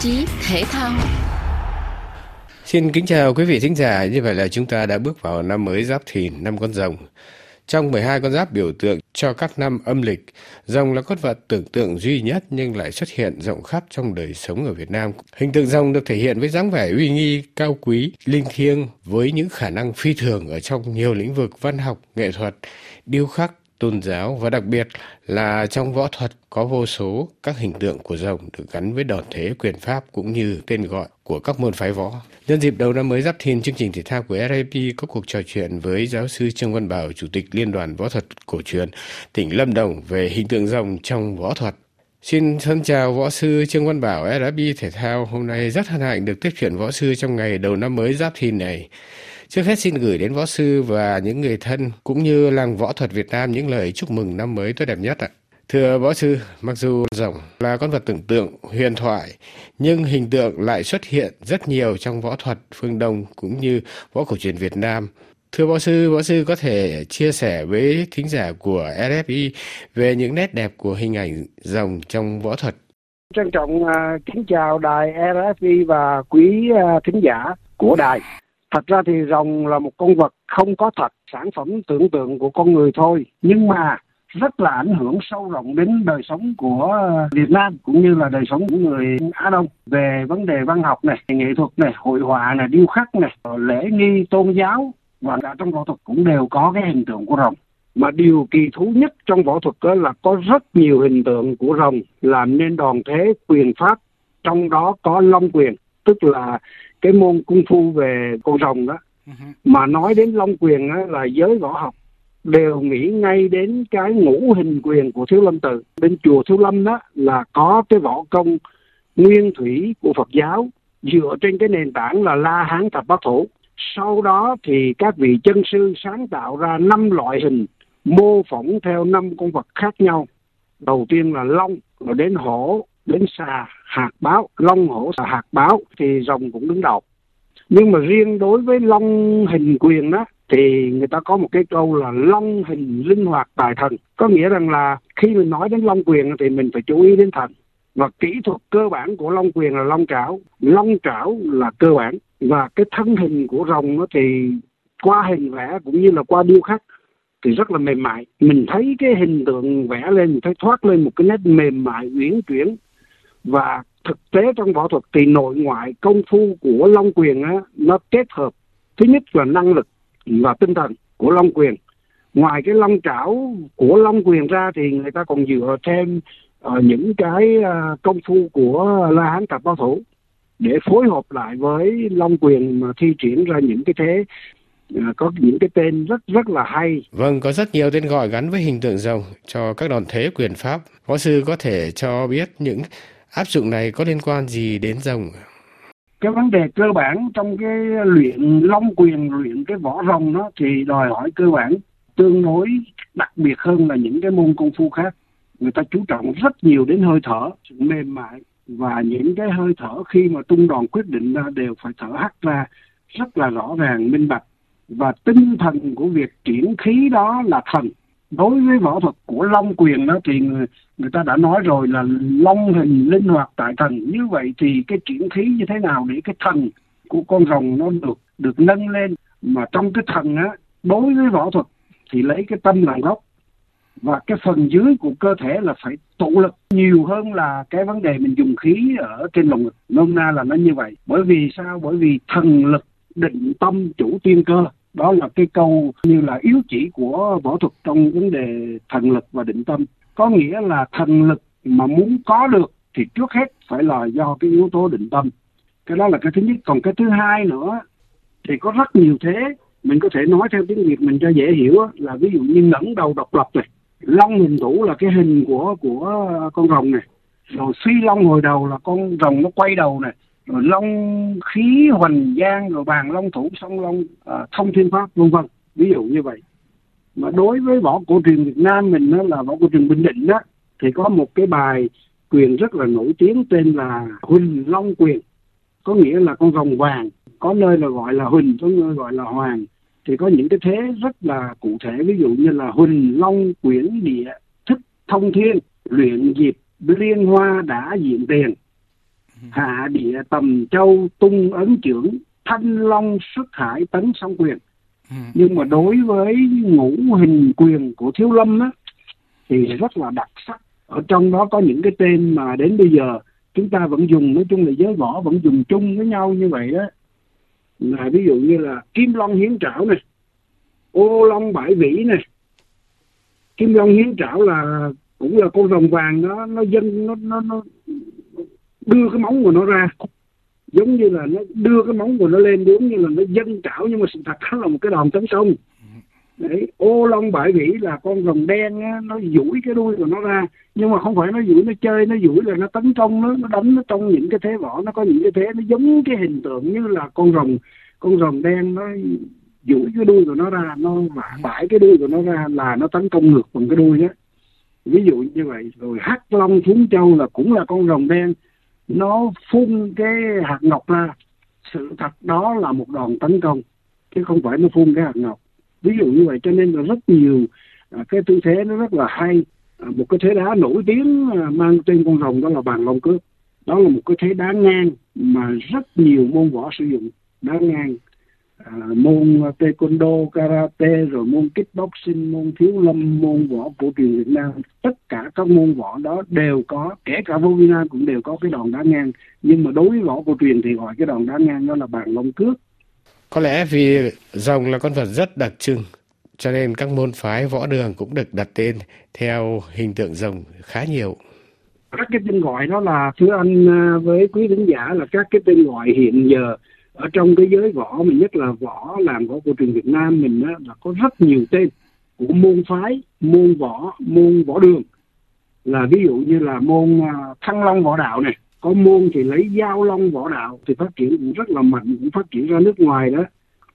chí thể thao. Xin kính chào quý vị thính giả, như vậy là chúng ta đã bước vào năm mới Giáp Thìn, năm con rồng. Trong 12 con giáp biểu tượng cho các năm âm lịch, rồng là con vật tưởng tượng duy nhất nhưng lại xuất hiện rộng khắp trong đời sống ở Việt Nam. Hình tượng rồng được thể hiện với dáng vẻ uy nghi, cao quý, linh thiêng với những khả năng phi thường ở trong nhiều lĩnh vực văn học, nghệ thuật, điêu khắc, tôn giáo và đặc biệt là trong võ thuật có vô số các hình tượng của rồng được gắn với đòn thế quyền pháp cũng như tên gọi của các môn phái võ. Nhân dịp đầu năm mới Giáp Thìn, chương trình thể thao của RIP có cuộc trò chuyện với giáo sư Trương Văn Bảo, Chủ tịch Liên đoàn Võ thuật Cổ truyền tỉnh Lâm Đồng về hình tượng rồng trong võ thuật. Xin thân chào võ sư Trương Văn Bảo, RIP Thể thao. Hôm nay rất hân hạnh được tiếp chuyện võ sư trong ngày đầu năm mới Giáp Thìn này. Trước hết xin gửi đến võ sư và những người thân cũng như làng võ thuật Việt Nam những lời chúc mừng năm mới tốt đẹp nhất ạ. Thưa võ sư, mặc dù rồng là con vật tưởng tượng, huyền thoại, nhưng hình tượng lại xuất hiện rất nhiều trong võ thuật phương Đông cũng như võ cổ truyền Việt Nam. Thưa võ sư, võ sư có thể chia sẻ với thính giả của RFI về những nét đẹp của hình ảnh rồng trong võ thuật. Trân trọng uh, kính chào đài RFI và quý uh, thính giả của đài. Thật ra thì rồng là một con vật không có thật, sản phẩm tưởng tượng của con người thôi. Nhưng mà rất là ảnh hưởng sâu rộng đến đời sống của Việt Nam cũng như là đời sống của người Á Đông về vấn đề văn học này, nghệ thuật này, hội họa này, điêu khắc này, lễ nghi tôn giáo và cả trong võ thuật cũng đều có cái hình tượng của rồng. Mà điều kỳ thú nhất trong võ thuật đó là có rất nhiều hình tượng của rồng làm nên đòn thế quyền pháp, trong đó có long quyền, tức là cái môn cung phu về con rồng đó. Mà nói đến long quyền đó là giới võ học đều nghĩ ngay đến cái ngũ hình quyền của thiếu lâm tự. Bên chùa thiếu lâm đó là có cái võ công nguyên thủy của phật giáo dựa trên cái nền tảng là la hán thập bát thủ. Sau đó thì các vị chân sư sáng tạo ra năm loại hình mô phỏng theo năm con vật khác nhau. Đầu tiên là long rồi đến hổ đến xà hạt báo, long hổ là hạt báo thì rồng cũng đứng đầu. Nhưng mà riêng đối với long hình quyền đó, thì người ta có một cái câu là long hình linh hoạt tài thần. Có nghĩa rằng là khi mình nói đến long quyền thì mình phải chú ý đến thần. Và kỹ thuật cơ bản của long quyền là long trảo. Long trảo là cơ bản. Và cái thân hình của rồng nó thì qua hình vẽ cũng như là qua điêu khắc thì rất là mềm mại. Mình thấy cái hình tượng vẽ lên, mình thấy thoát lên một cái nét mềm mại, uyển chuyển và thực tế trong võ thuật thì nội ngoại công phu của long quyền á nó kết hợp thứ nhất là năng lực và tinh thần của long quyền ngoài cái long trảo của long quyền ra thì người ta còn dựa thêm uh, những cái uh, công phu của la hán Cặp bao thủ để phối hợp lại với long quyền mà thi triển ra những cái thế uh, có những cái tên rất rất là hay. Vâng, có rất nhiều tên gọi gắn với hình tượng rồng cho các đòn thế quyền pháp. Võ sư có thể cho biết những áp dụng này có liên quan gì đến rồng? cái vấn đề cơ bản trong cái luyện long quyền, luyện cái võ rồng đó thì đòi hỏi cơ bản tương đối đặc biệt hơn là những cái môn công phu khác. Người ta chú trọng rất nhiều đến hơi thở, sự mềm mại và những cái hơi thở khi mà tung đòn quyết định ra đều phải thở hắt ra rất là rõ ràng, minh bạch. Và tinh thần của việc triển khí đó là thần đối với võ thuật của long quyền đó thì người, người ta đã nói rồi là long hình linh hoạt tại thần. Như vậy thì cái triển khí như thế nào để cái thần của con rồng nó được được nâng lên? Mà trong cái thần á đối với võ thuật thì lấy cái tâm làm gốc. Và cái phần dưới của cơ thể là phải tụ lực nhiều hơn là cái vấn đề mình dùng khí ở trên lồng ngực. Nôm na là nó như vậy. Bởi vì sao? Bởi vì thần lực định tâm chủ tiên cơ đó là cái câu như là yếu chỉ của võ thuật trong vấn đề thần lực và định tâm. Có nghĩa là thần lực mà muốn có được thì trước hết phải là do cái yếu tố định tâm. Cái đó là cái thứ nhất. Còn cái thứ hai nữa, thì có rất nhiều thế. Mình có thể nói theo tiếng việt mình cho dễ hiểu là ví dụ như ngẩng đầu độc lập này, long hình thủ là cái hình của của con rồng này. Rồi phi long hồi đầu là con rồng nó quay đầu này rồi long khí hoành giang rồi bàn long thủ song long à, thông thiên pháp vân vân. Ví dụ như vậy. Mà đối với võ cổ truyền Việt Nam mình đó là võ cổ truyền Bình Định đó thì có một cái bài quyền rất là nổi tiếng tên là Huỳnh Long quyền. Có nghĩa là con rồng vàng. Có nơi là gọi là Huỳnh có nơi gọi là Hoàng. Thì có những cái thế rất là cụ thể. Ví dụ như là Huỳnh Long quyển địa thức thông thiên luyện dịp liên hoa đã diện tiền hạ địa tầm châu tung ấn trưởng, thanh long xuất hải tấn song quyền. Nhưng mà đối với ngũ hình quyền của thiếu lâm á, thì rất là đặc sắc. Ở trong đó có những cái tên mà đến bây giờ chúng ta vẫn dùng, nói chung là giới võ vẫn dùng chung với nhau như vậy đó là ví dụ như là kim long hiến trảo này, ô long bãi vĩ này. Kim long hiến trảo là cũng là con rồng vàng đó, nó dân, nó nó nó đưa cái móng của nó ra. Giống như là nó đưa cái móng của nó lên giống như là nó dân trảo nhưng mà sự thật nó là một cái đòn tấn công. Đấy ô long bãi vĩ là con rồng đen á, nó duỗi cái đuôi của nó ra nhưng mà không phải nó duỗi nó chơi nó duỗi là nó tấn công nó nó đánh nó trong những cái thế võ nó có những cái thế nó giống cái hình tượng như là con rồng con rồng đen nó duỗi cái đuôi của nó ra nó bãi cái đuôi của nó ra là nó tấn công ngược bằng cái đuôi đó. Ví dụ như vậy rồi hắc long xuống châu là cũng là con rồng đen nó phun cái hạt ngọc ra. Sự thật đó là một đòn tấn công chứ không phải nó phun cái hạt ngọc. Ví dụ như vậy cho nên là rất nhiều à, cái tư thế nó rất là hay. À, một cái thế đá nổi tiếng à, mang tên con rồng đó là bàn long cước đó là một cái thế đá ngang mà rất nhiều môn võ sử dụng đá ngang à, môn taekwondo karate rồi môn kickboxing môn thiếu lâm môn võ cổ truyền việt nam tất cả các môn võ đó đều có kể cả vô việt nam cũng đều có cái đòn đá ngang nhưng mà đối với võ cổ truyền thì gọi cái đòn đá ngang đó là bàn long cước có lẽ vì rồng là con vật rất đặc trưng, cho nên các môn phái võ đường cũng được đặt tên theo hình tượng rồng khá nhiều. Các cái tên gọi đó là thưa anh à, với quý khán giả là các cái tên gọi hiện giờ ở trong cái giới võ mình nhất là võ làm võ cổ truyền Việt Nam mình đó, là có rất nhiều tên của môn phái, môn võ, môn võ đường. Là ví dụ như là môn à, thăng long võ đạo này có môn thì lấy giao long võ đạo thì phát triển cũng rất là mạnh cũng phát triển ra nước ngoài đó.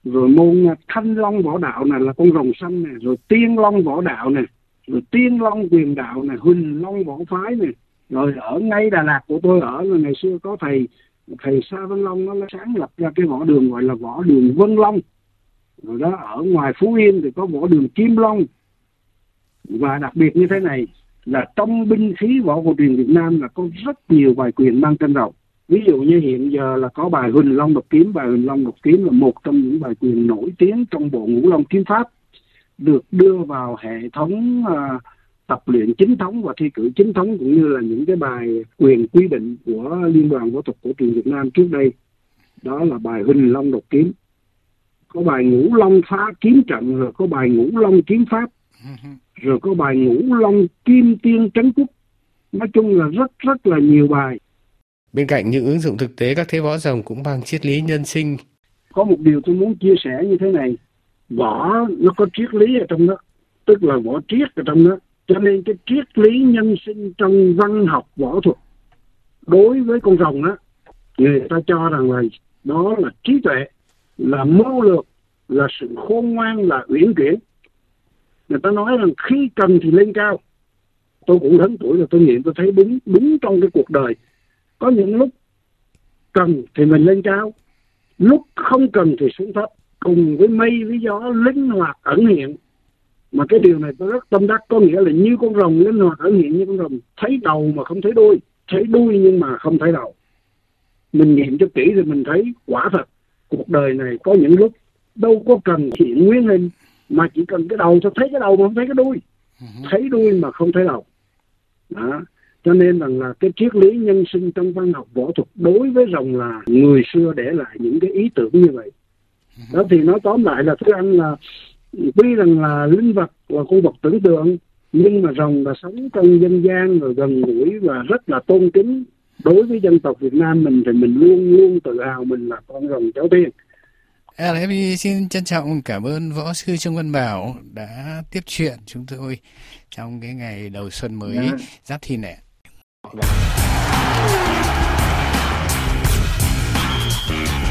Rồi môn à, thanh long võ đạo này là con rồng xanh này rồi tiên long võ đạo này rồi tiên long quyền đạo này huỳnh long võ phái này. Rồi ở ngay đà lạt của tôi ở là ngày xưa có thầy thầy sa Vân long nó sáng lập ra cái võ đường gọi là võ đường vân long. Rồi đó ở ngoài phú yên thì có võ đường kim long. Và đặc biệt như thế này là trong binh khí võ cổ truyền Việt Nam là có rất nhiều bài quyền mang tên rồng ví dụ như hiện giờ là có bài Huỳnh Long độc kiếm. Bài Huỳnh Long độc kiếm là một trong những bài quyền nổi tiếng trong bộ ngũ long kiếm pháp được đưa vào hệ thống uh, tập luyện chính thống và thi cử chính thống cũng như là những cái bài quyền quy định của liên đoàn võ thuật cổ truyền Việt Nam trước đây. Đó là bài Huỳnh Long độc kiếm. Có bài ngũ long phá kiếm trận rồi có bài ngũ long kiếm pháp rồi có bài ngũ long kim tiên trấn quốc. Nói chung là rất rất là nhiều bài. Bên cạnh những ứng dụng thực tế các thế võ rồng cũng bằng triết lý nhân sinh. Có một điều tôi muốn chia sẻ như thế này. Võ nó có triết lý ở trong đó tức là võ triết ở trong đó cho nên cái triết lý nhân sinh trong văn học võ thuật, đối với con rồng á, người ta cho rằng là đó là trí tuệ, là mưu lược, là sự khôn ngoan, là uyển chuyển. Người ta nói rằng khi cần thì lên cao. Tôi cũng lớn tuổi rồi, tôi nghiệm tôi thấy đúng đúng trong cái cuộc đời. Có những lúc cần thì mình lên cao, lúc không cần thì xuống thấp, cùng với mây với gió linh hoạt ẩn hiện mà cái điều này tôi rất tâm đắc có nghĩa là như con rồng linh hoạt ẩn hiện như con rồng thấy đầu mà không thấy đuôi thấy đuôi nhưng mà không thấy đầu. Mình nghiệm cho kỹ thì mình thấy quả thật cuộc đời này có những lúc đâu có cần thiện nguyên hình mà chỉ cần cái đầu cho thấy cái đầu mà không thấy cái đuôi. Ừ thấy đuôi mà không thấy đầu. Đó. Cho nên rằng là cái triết lý nhân sinh trong văn học võ thuật đối với rồng là người xưa để lại những cái ý tưởng như vậy. Ừ đó thì nói tóm lại là thưa anh là tuy rằng là linh vật là con vật tưởng tượng nhưng mà rồng là sống trong dân gian rồi gần gũi và rất là tôn kính đối với dân tộc Việt Nam mình thì mình luôn luôn tự hào mình là con rồng cháu tiên LFB xin trân trọng cảm ơn võ sư Trương Văn Bảo đã tiếp chuyện chúng tôi trong cái ngày đầu xuân mới yeah. Dạ. giáp thìn này. Yeah.